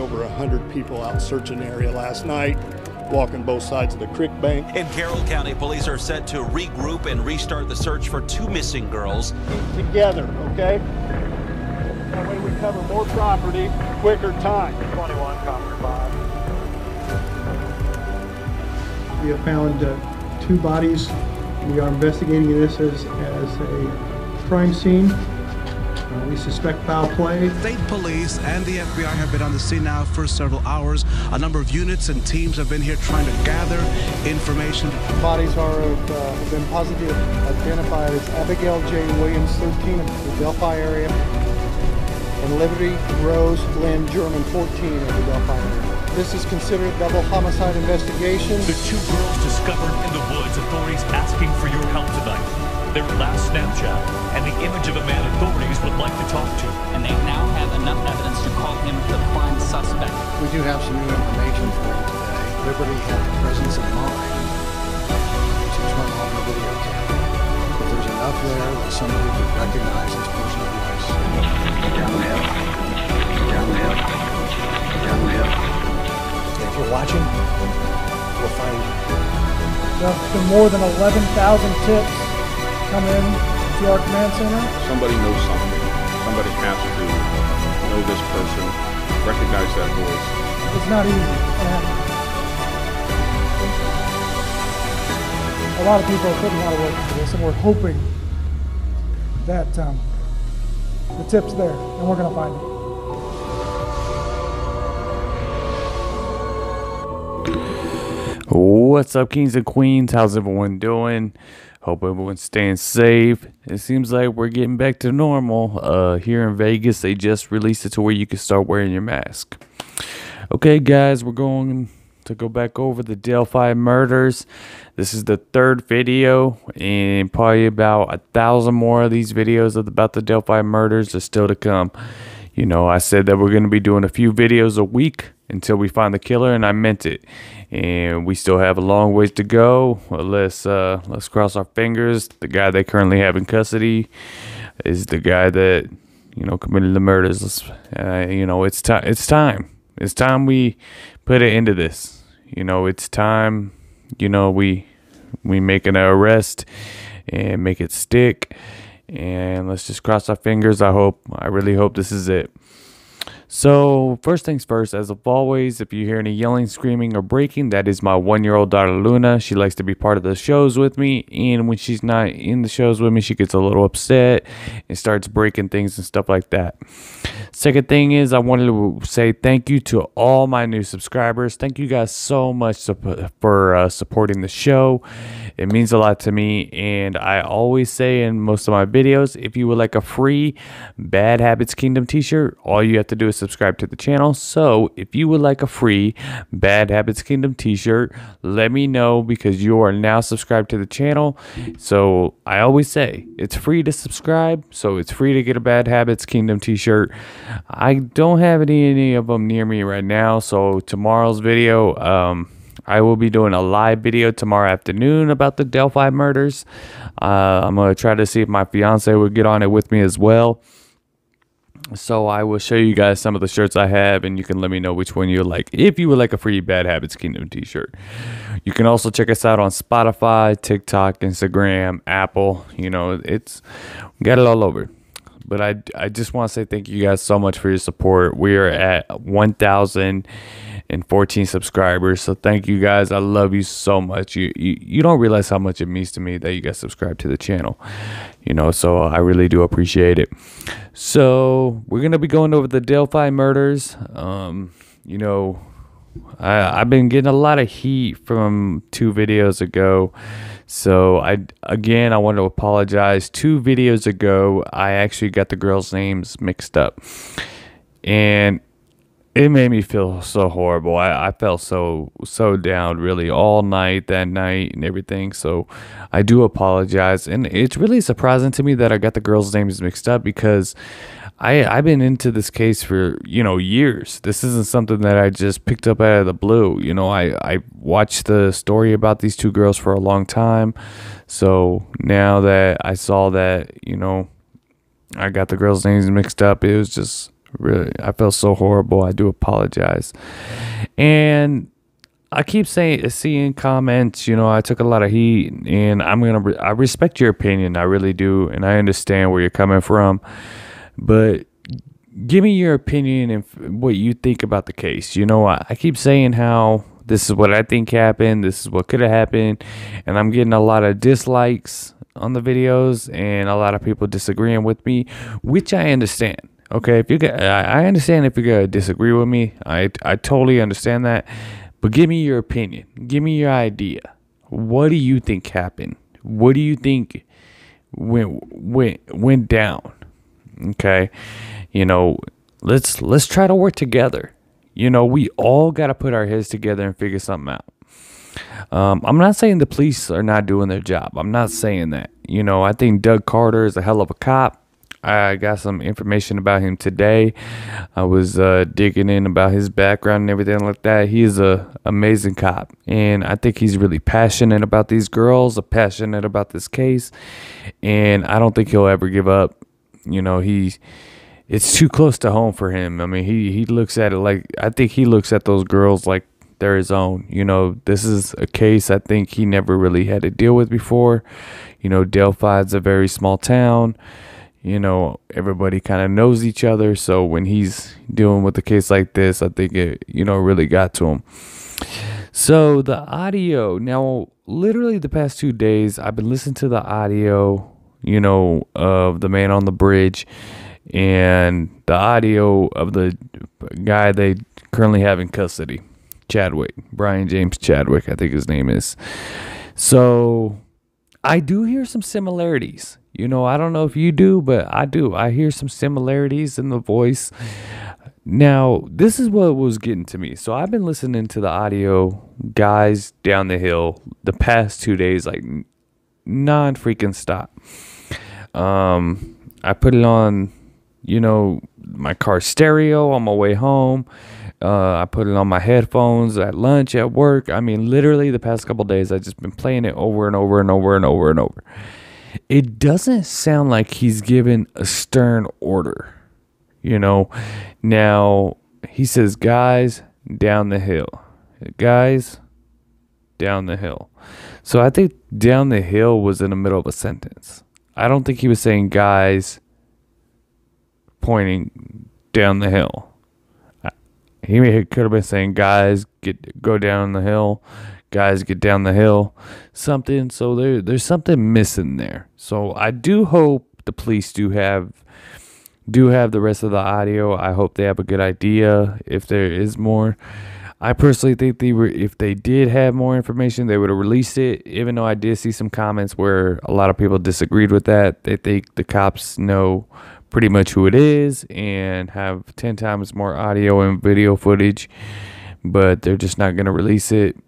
over 100 people out searching the area last night walking both sides of the creek bank. In Carroll County, police are set to regroup and restart the search for two missing girls. Together, okay? That way we cover more property, quicker time. 21, Copper 5. We have found uh, two bodies. We are investigating this as, as a crime scene. We suspect foul play. State police and the FBI have been on the scene now for several hours. A number of units and teams have been here trying to gather information. Bodies are of, uh, have been positively identified as Abigail J. Williams, 13 of the Delphi area, and Liberty Rose Lynn German, 14 of the Delphi area. This is considered a double homicide investigation. The two girls discovered in the woods, authorities asking for your help tonight. Their last Snapchat and the image of a man authorities would like to talk to. And they now have enough evidence to call him the prime suspect. We do have some new information for you today. Liberty had the presence of mind to turn on the video camera. If there's enough there that somebody would recognize this person's voice. Downhill. Downhill. Downhill. If you're watching, we'll find you. There's been more than 11,000 tips come in to our command center. Somebody knows something. Somebody has to know this person, recognize that voice. It's not easy. And a lot of people are putting a lot of work into this, and we're hoping that um, the tip's there, and we're going to find it. What's up, kings and queens? How's everyone doing? Hope everyone's staying safe. It seems like we're getting back to normal. Uh, here in Vegas, they just released it to where you can start wearing your mask. Okay, guys, we're going to go back over the Delphi murders. This is the third video, and probably about a thousand more of these videos about the Delphi murders are still to come. You know, I said that we're going to be doing a few videos a week until we find the killer, and I meant it. And we still have a long ways to go. Let's uh, let's cross our fingers. The guy they currently have in custody is the guy that you know committed the murders. Uh, you know, it's time. It's time. It's time we put it into this. You know, it's time. You know, we we make an arrest and make it stick. And let's just cross our fingers. I hope. I really hope this is it. So, first things first, as of always, if you hear any yelling, screaming, or breaking, that is my one year old daughter Luna. She likes to be part of the shows with me, and when she's not in the shows with me, she gets a little upset and starts breaking things and stuff like that. Second thing is, I wanted to say thank you to all my new subscribers. Thank you guys so much for uh, supporting the show. It means a lot to me, and I always say in most of my videos if you would like a free Bad Habits Kingdom t shirt, all you have to do is subscribe to the channel. So if you would like a free Bad Habits Kingdom t shirt, let me know because you are now subscribed to the channel. So I always say it's free to subscribe, so it's free to get a Bad Habits Kingdom t shirt. I don't have any, any of them near me right now, so tomorrow's video, um, I will be doing a live video tomorrow afternoon about the Delphi murders. Uh, I'm going to try to see if my fiance would get on it with me as well. So I will show you guys some of the shirts I have, and you can let me know which one you like. If you would like a free Bad Habits Kingdom t-shirt, you can also check us out on Spotify, TikTok, Instagram, Apple. You know, it's got it all over. But I, I just want to say thank you guys so much for your support. We are at 1,000 and 14 subscribers. So thank you guys. I love you so much. You, you you don't realize how much it means to me that you guys subscribe to the channel. You know, so I really do appreciate it. So we're gonna be going over the Delphi murders. Um, you know, I I've been getting a lot of heat from two videos ago. So I again I want to apologize. Two videos ago, I actually got the girls' names mixed up. And it made me feel so horrible. I, I felt so so down really all night that night and everything. So I do apologize. And it's really surprising to me that I got the girls' names mixed up because I I've been into this case for, you know, years. This isn't something that I just picked up out of the blue. You know, I, I watched the story about these two girls for a long time. So now that I saw that, you know, I got the girls' names mixed up, it was just Really, I felt so horrible. I do apologize. And I keep saying, seeing comments. You know, I took a lot of heat, and I'm gonna. Re- I respect your opinion. I really do, and I understand where you're coming from. But give me your opinion and what you think about the case. You know, I, I keep saying how this is what I think happened. This is what could have happened, and I'm getting a lot of dislikes on the videos and a lot of people disagreeing with me, which I understand. Okay, if you get, I understand if you're gonna disagree with me. I I totally understand that, but give me your opinion. Give me your idea. What do you think happened? What do you think went went went down? Okay, you know, let's let's try to work together. You know, we all got to put our heads together and figure something out. Um, I'm not saying the police are not doing their job. I'm not saying that. You know, I think Doug Carter is a hell of a cop. I got some information about him today. I was uh, digging in about his background and everything like that. He is a amazing cop, and I think he's really passionate about these girls, passionate about this case, and I don't think he'll ever give up. You know, he it's too close to home for him. I mean, he he looks at it like I think he looks at those girls like they're his own. You know, this is a case I think he never really had to deal with before. You know, Delphi's a very small town you know, everybody kind of knows each other. So when he's dealing with a case like this, I think it, you know, really got to him. So the audio, now, literally the past two days, I've been listening to the audio, you know, of the man on the bridge and the audio of the guy they currently have in custody, Chadwick, Brian James Chadwick, I think his name is. So I do hear some similarities you know, I don't know if you do, but I do. I hear some similarities in the voice. Now, this is what was getting to me. So I've been listening to the audio guys down the hill the past two days, like non freaking stop. Um, I put it on, you know, my car stereo on my way home. Uh, I put it on my headphones at lunch, at work. I mean, literally the past couple days, I've just been playing it over and over and over and over and over it doesn't sound like he's given a stern order. You know, now he says, guys, down the hill. Guys, down the hill. So I think down the hill was in the middle of a sentence. I don't think he was saying, guys, pointing down the hill. He could have been saying, guys, get go down the hill guys get down the hill, something. So there, there's something missing there. So I do hope the police do have do have the rest of the audio. I hope they have a good idea if there is more. I personally think they were if they did have more information, they would have released it. Even though I did see some comments where a lot of people disagreed with that. They think the cops know pretty much who it is and have 10 times more audio and video footage, but they're just not going to release it